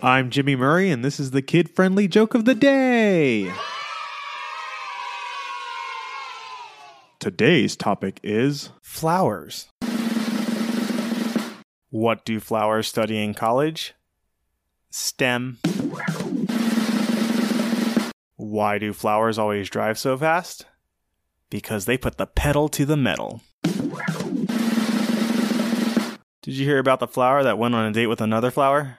I'm Jimmy Murray, and this is the kid friendly joke of the day. Today's topic is Flowers. What do flowers study in college? STEM. Why do flowers always drive so fast? Because they put the pedal to the metal. Did you hear about the flower that went on a date with another flower?